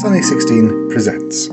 Sunny 16 presents.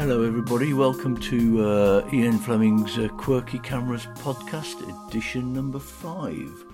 Hello, everybody. Welcome to uh, Ian Fleming's uh, Quirky Cameras podcast, edition number five.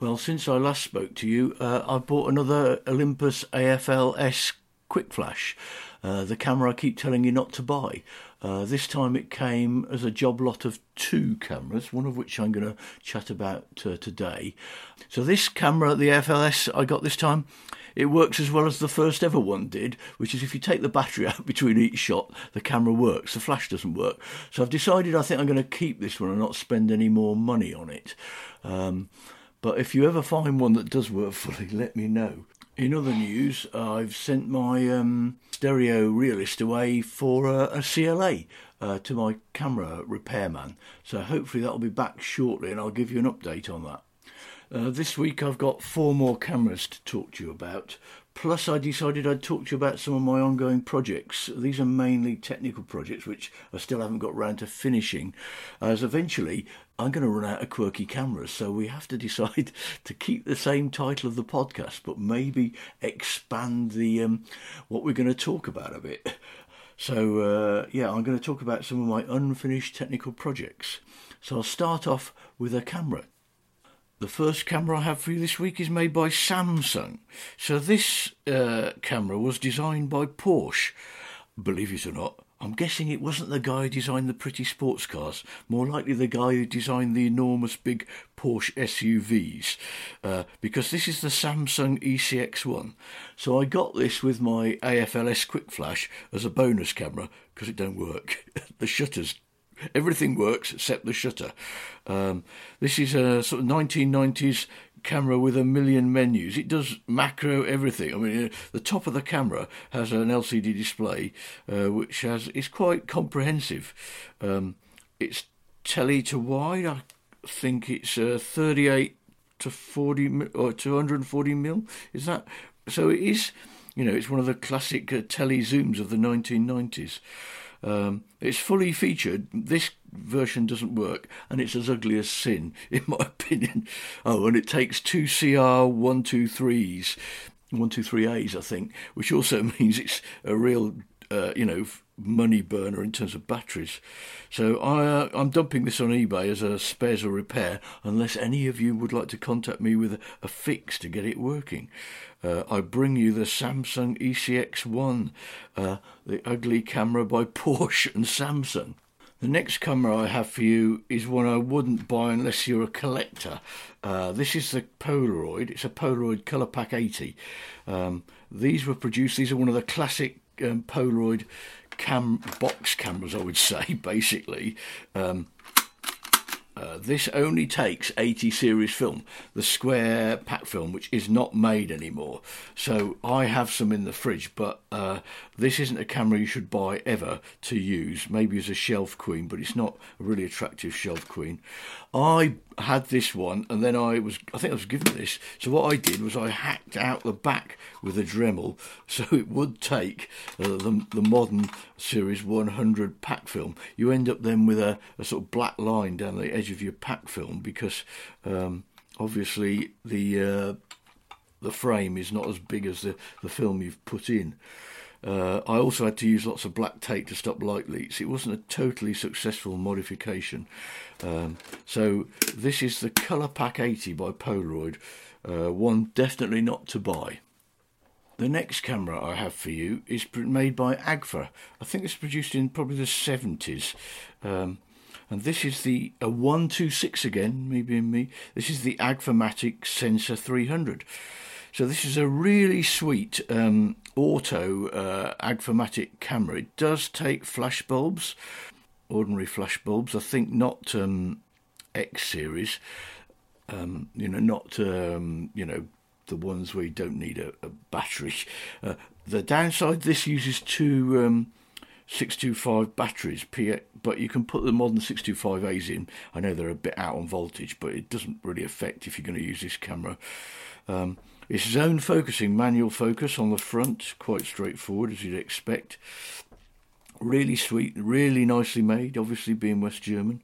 Well, since I last spoke to you, uh, I bought another Olympus AFL-S Quick Flash, uh, the camera I keep telling you not to buy. Uh, this time it came as a job lot of two cameras, one of which I'm going to chat about uh, today. So this camera, the FLS, I got this time, it works as well as the first ever one did, which is if you take the battery out between each shot, the camera works, the flash doesn't work. So I've decided I think I'm going to keep this one and not spend any more money on it. Um, but if you ever find one that does work fully, let me know. In other news, I've sent my um, stereo realist away for a, a CLA uh, to my camera repairman. So hopefully that'll be back shortly and I'll give you an update on that. Uh, this week I've got four more cameras to talk to you about. Plus, I decided I'd talk to you about some of my ongoing projects. These are mainly technical projects, which I still haven't got round to finishing, as eventually I'm going to run out of quirky cameras. So we have to decide to keep the same title of the podcast, but maybe expand the um, what we're going to talk about a bit. So uh, yeah, I'm going to talk about some of my unfinished technical projects. So I'll start off with a camera. The first camera I have for you this week is made by Samsung. So this uh, camera was designed by Porsche. Believe it or not, I'm guessing it wasn't the guy who designed the pretty sports cars, more likely the guy who designed the enormous big Porsche SUVs, uh, because this is the Samsung ECX1. So I got this with my AFL-S Quick Flash as a bonus camera because it don't work. the shutters Everything works except the shutter. Um, this is a sort of 1990s camera with a million menus. It does macro everything. I mean, uh, the top of the camera has an LCD display, uh, which has is quite comprehensive. Um, it's tele to wide. I think it's uh, 38 to 40 or 240 mil. Is that so? It is. You know, it's one of the classic uh, tele zooms of the 1990s. Um, it's fully featured. This version doesn't work, and it's as ugly as sin, in my opinion. Oh, and it takes two CR one two threes, one two three A's, I think, which also means it's a real, uh, you know, money burner in terms of batteries. So I, uh, I'm dumping this on eBay as a spares or repair, unless any of you would like to contact me with a, fix to get it working. Uh, I bring you the Samsung ECX1, uh, the ugly camera by Porsche and Samsung. The next camera I have for you is one I wouldn't buy unless you're a collector. Uh, this is the Polaroid. It's a Polaroid Colorpack 80. Um, these were produced. These are one of the classic um, Polaroid cam box cameras, I would say, basically. Um, uh, this only takes 80 series film, the square pack film, which is not made anymore. So I have some in the fridge, but uh, this isn't a camera you should buy ever to use. Maybe as a shelf queen, but it's not a really attractive shelf queen. I had this one, and then I was, I think I was given this. So what I did was I hacked out the back with a Dremel, so it would take uh, the, the modern Series 100 pack film. You end up then with a, a sort of black line down the edge of your pack film because um, obviously the uh, the frame is not as big as the, the film you've put in. Uh, I also had to use lots of black tape to stop light leaks. It wasn't a totally successful modification. Um, so this is the Color Pack 80 by Polaroid, uh, one definitely not to buy. The next camera I have for you is made by Agfa. I think it's produced in probably the 70s. Um, and this is the a 126 again, me being me. This is the Agfamatic Sensor 300. So this is a really sweet um, auto uh, camera. It does take flash bulbs, ordinary flash bulbs. I think not um, X series. Um, you know, not um, you know the ones where you don't need a, a battery. Uh, the downside, this uses two um, 625 batteries, but you can put the modern 625As in. I know they're a bit out on voltage, but it doesn't really affect if you're going to use this camera. Um, it's zone focusing, manual focus on the front, quite straightforward as you'd expect. Really sweet, really nicely made, obviously being West German.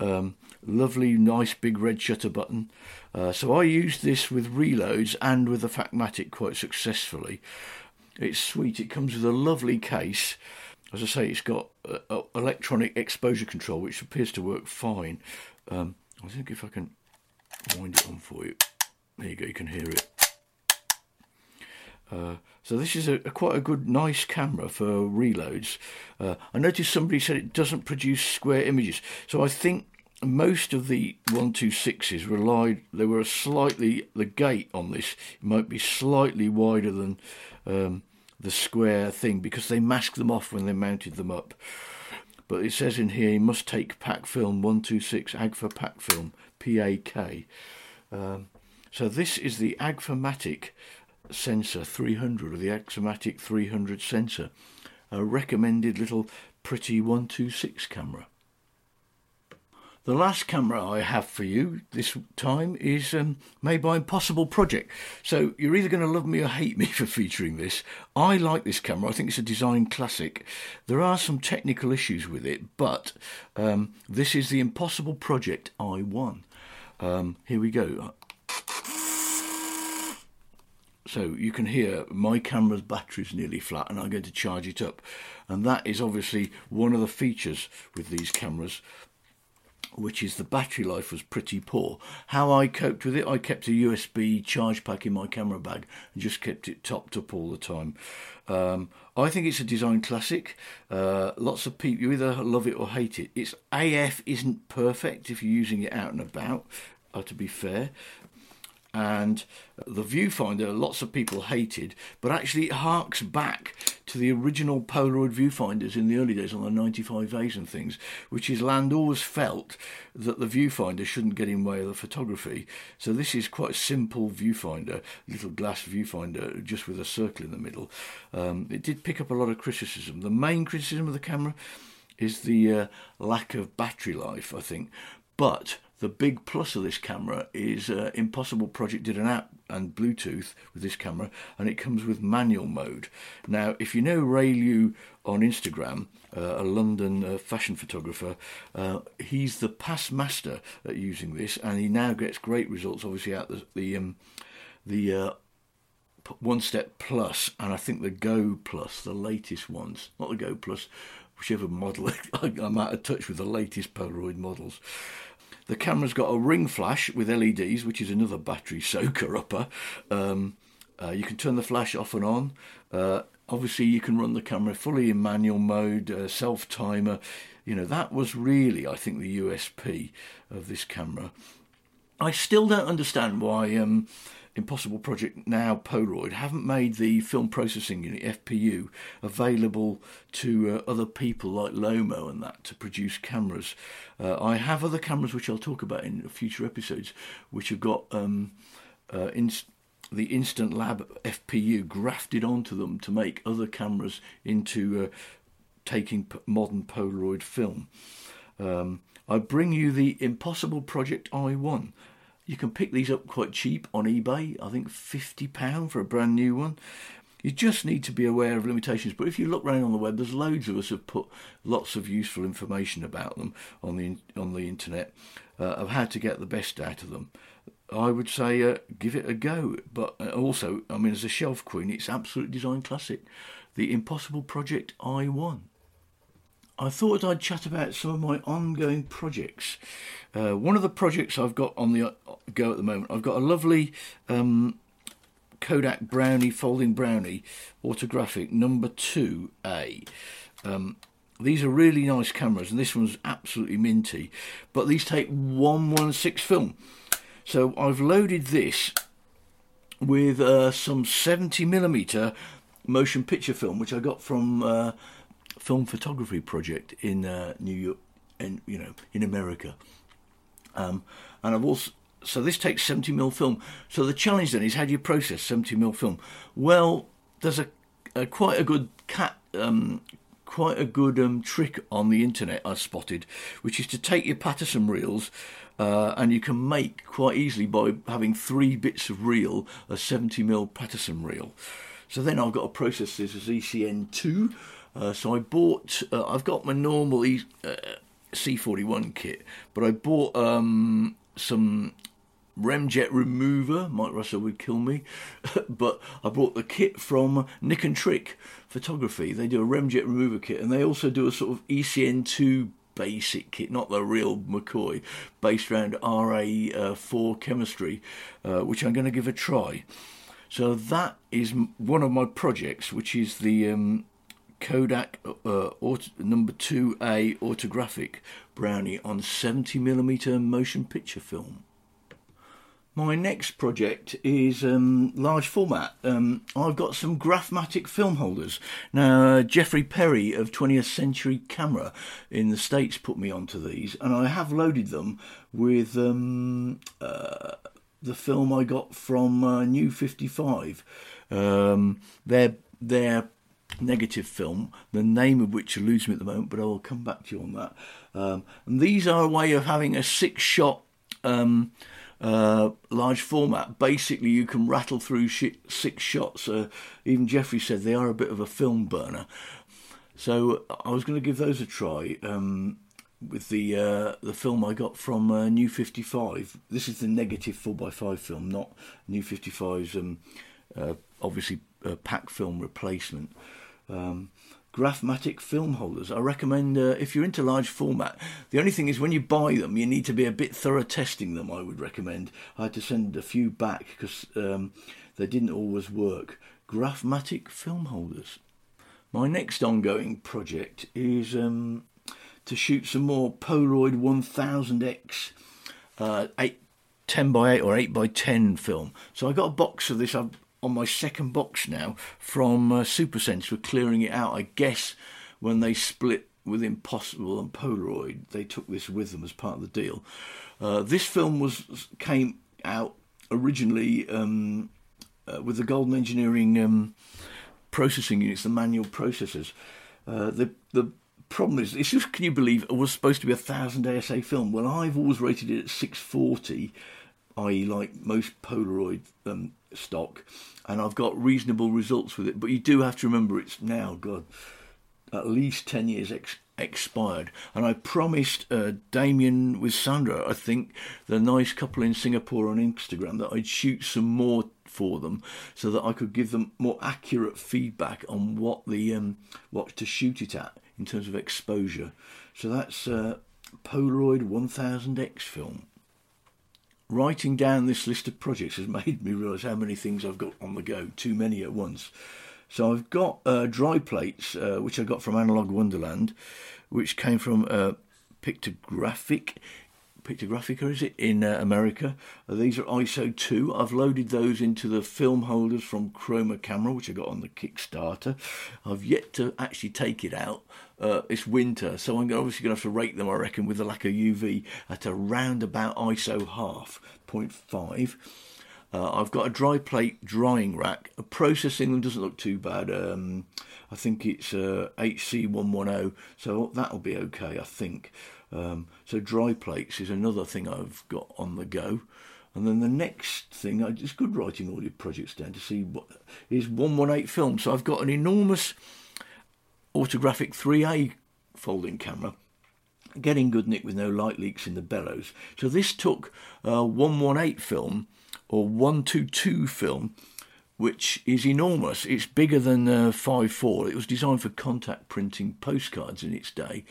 Um, lovely, nice big red shutter button. Uh, so I used this with reloads and with the Fakmatic quite successfully. It's sweet. It comes with a lovely case. As I say, it's got uh, uh, electronic exposure control, which appears to work fine. Um, I think if I can wind it on for you, there you go. You can hear it. Uh, so this is a, a, quite a good, nice camera for reloads. Uh, I noticed somebody said it doesn't produce square images, so I think most of the 126s relied. They were a slightly the gate on this might be slightly wider than um, the square thing because they masked them off when they mounted them up. But it says in here you must take pack film 126 Agfa pack film PAK. Um, so this is the Agfamatic sensor 300 or the Axomatic 300 sensor, a recommended little pretty 126 camera. The last camera I have for you this time is um, made by Impossible Project. So you're either going to love me or hate me for featuring this. I like this camera. I think it's a design classic. There are some technical issues with it, but um, this is the Impossible Project i1. Um, here we go. So you can hear my camera's battery is nearly flat and I'm going to charge it up. And that is obviously one of the features with these cameras which is the battery life was pretty poor. How I coped with it, I kept a USB charge pack in my camera bag and just kept it topped up all the time. Um, I think it's a design classic. Uh, lots of people, you either love it or hate it. Its AF isn't perfect if you're using it out and about, uh, to be fair and the viewfinder lots of people hated but actually it harks back to the original polaroid viewfinders in the early days on the 95as and things which is land always felt that the viewfinder shouldn't get in the way of the photography. So this is quite a simple viewfinder little glass viewfinder just with a circle in the middle. Um, it did pick up a lot of criticism. The main criticism of the camera is the uh, lack of battery life i think. But the big plus of this camera is uh, Impossible Project did an app and Bluetooth with this camera, and it comes with manual mode. Now, if you know Ray Liu on Instagram, uh, a London uh, fashion photographer, uh, he's the past master at using this, and he now gets great results. Obviously, out the the um, the uh, one step plus, and I think the Go Plus, the latest ones, not the Go Plus, whichever model. I'm out of touch with the latest Polaroid models. The camera's got a ring flash with LEDs, which is another battery soaker upper. Um, uh, you can turn the flash off and on. Uh, obviously, you can run the camera fully in manual mode, uh, self timer. You know, that was really, I think, the USP of this camera. I still don't understand why um, Impossible Project now Polaroid haven't made the film processing unit FPU available to uh, other people like Lomo and that to produce cameras. Uh, I have other cameras which I'll talk about in future episodes, which have got um, uh, the Instant Lab FPU grafted onto them to make other cameras into uh, taking p- modern Polaroid film. Um, I bring you the Impossible Project i1. You can pick these up quite cheap on eBay. I think £50 for a brand new one. You just need to be aware of limitations. But if you look around on the web, there's loads of us have put lots of useful information about them on the on the internet uh, of how to get the best out of them. I would say uh, give it a go. But uh, also, I mean, as a shelf queen, it's absolute design classic. The Impossible Project i1. I thought I'd chat about some of my ongoing projects. Uh, one of the projects I've got on the uh, go at the moment, I've got a lovely um, Kodak Brownie folding Brownie autographic number 2A. Um, these are really nice cameras, and this one's absolutely minty. But these take 116 film. So I've loaded this with uh, some 70mm motion picture film, which I got from uh, film photography project in uh, New York, and you know, in America. Um, and I've also so this takes 70 mil film. So the challenge then is how do you process 70 mil film? Well, there's a, a quite a good cat. Um, quite a good um, trick on the internet I spotted, which is to take your Paterson reels uh, and you can make quite easily by having three bits of reel a 70 mil Paterson reel. So then I've got to process this as ECN2. Uh, so I bought, uh, I've got my normal e- uh, C41 kit, but I bought um, some Remjet remover. Mike Russell would kill me, but I bought the kit from Nik and Trick Photography. They do a Remjet remover kit, and they also do a sort of ECN2 basic kit, not the real McCoy, based around RA4 uh, chemistry, uh, which I'm going to give a try. So that is one of my projects, which is the um, Kodak uh, auto, number 2A autographic Brownie on 70mm motion picture film. My next project is um, large format. Um, I've got some Graphmatic film holders. Now, uh, Jeffrey Perry of 20th Century Camera in the States put me onto these, and I have loaded them with um, uh, the film I got from uh, New 55. Um, they're, they're negative film, the name of which eludes me at the moment, but I will come back to you on that. Um, and these are a way of having a six shot um, uh, large format. Basically, you can rattle through six shots. Uh, even Jeffrey said they are a bit of a film burner. So I was going to give those a try. Um, with the uh, the film I got from uh, New 55. This is the negative 4x5 film, not New 55's um, obviously pack film replacement. Um, Graphmatic film holders. I recommend uh, if you're into large format. The only thing is when you buy them, you need to be a bit thorough testing them. I would recommend. I had to send a few back because um, they didn't always work. Graphmatic film holders. My next ongoing project is um, to shoot some more Polaroid 1000x uh, 8, 10 by 8 or 8 by 10 film. So I got a box of this. I've on my second box now from uh, Sense. We're clearing it out. I guess when they split with Impossible and Polaroid, they took this with them as part of the deal. Uh, this film was came out originally um, uh, with the Golden Engineering um, processing units, the manual processors. Uh, the the problem is, it's just can you believe it was supposed to be a thousand ASA film? Well, I've always rated it at six forty, i.e., like most Polaroid um, stock, and I've got reasonable results with it. But you do have to remember it's now, God, at least 10 years ex- expired. And I promised uh, Damien with Sandra, I think, the nice couple in Singapore on Instagram, that I'd shoot some more for them so that I could give them more accurate feedback on what the um, what to shoot it at in terms of exposure. So that's uh, Polaroid 1000X film writing down this list of projects has made me realise how many things I've got on the go, too many at once. So I've got uh, dry plates, uh, which I got from Analog Wonderland, which came from uh, Pictographic. Pictographica, is it, in uh, America? Uh, these are ISO 2. I've loaded those into the film holders from Chroma Camera, which I got on the Kickstarter. I've yet to actually take it out, uh, it's winter, so I'm obviously going to have to rate them, I reckon, with the lack of UV at around about ISO half, 0.5. Uh, I've got a dry plate drying rack. Processing them doesn't look too bad. Um, I think it's uh, HC110, so that'll be okay, I think. Um, so dry plates is another thing I've got on the go. And then the next thing, it's good writing all your projects down to see what is 118 film. So I've got an enormous autographic 3A folding camera, getting good nick with no light leaks in the bellows. So this took a 118 film or 122 film, which is enormous. It's bigger than a 5.4. It was designed for contact printing postcards in its day.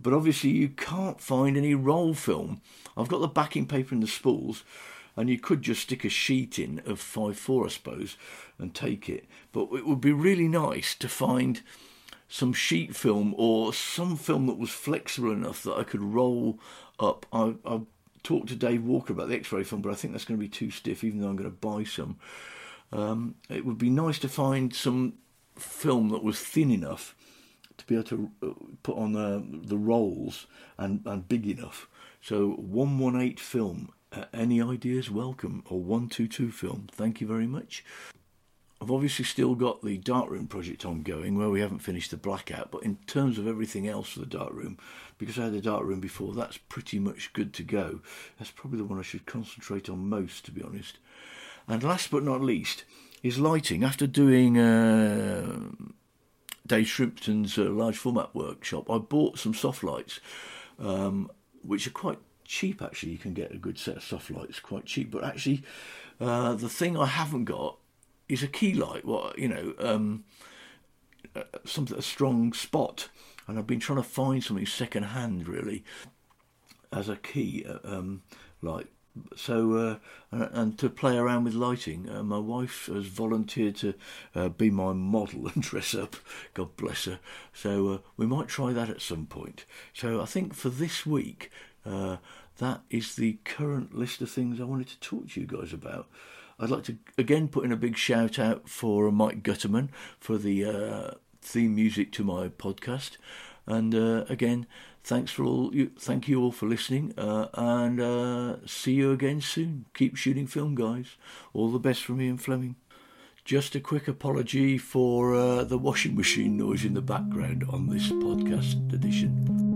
But obviously, you can't find any roll film. I've got the backing paper and the spools, and you could just stick a sheet in of 5.4, I suppose, and take it. But it would be really nice to find some sheet film or some film that was flexible enough that I could roll up. I, I talked to Dave Walker about the X-ray film, but I think that's going to be too stiff, even though I'm going to buy some. Um, it would be nice to find some film that was thin enough to be able to uh, put on uh, the rolls and, and big enough So 118 film. Uh, any ideas welcome or 122 film thank you very much I've obviously still got the darkroom project ongoing where we haven't finished the blackout, but in terms of everything else for the darkroom, because I had the darkroom before, that's pretty much good to go. That's probably the one I should concentrate on most, to be honest. And last but not least is lighting. After doing uh, Dave Shrimpton's uh, large format workshop, I bought some soft lights, um, which are quite cheap actually. You can get a good set of soft lights quite cheap, but actually, uh, the thing I haven't got is a key light. What you know, um, something a strong spot, and I've been trying to find something second hand really as a key uh, um, light. So uh, and, and, to play around with lighting, uh, my wife has volunteered to uh, be my model and dress up. God bless her. So uh, we might try that at some point. So I think for this week, uh, that is the current list of things I wanted to talk to you guys about. I'd like to again put in a big shout out for Mike Gutterman for the uh, theme music to my podcast. And uh, again, thanks for all you. Thank you all for listening, uh, and uh, see you again soon. Keep shooting film, guys. All the best from Ian Fleming. Just a quick apology for uh, the washing machine noise in the background on this podcast edition.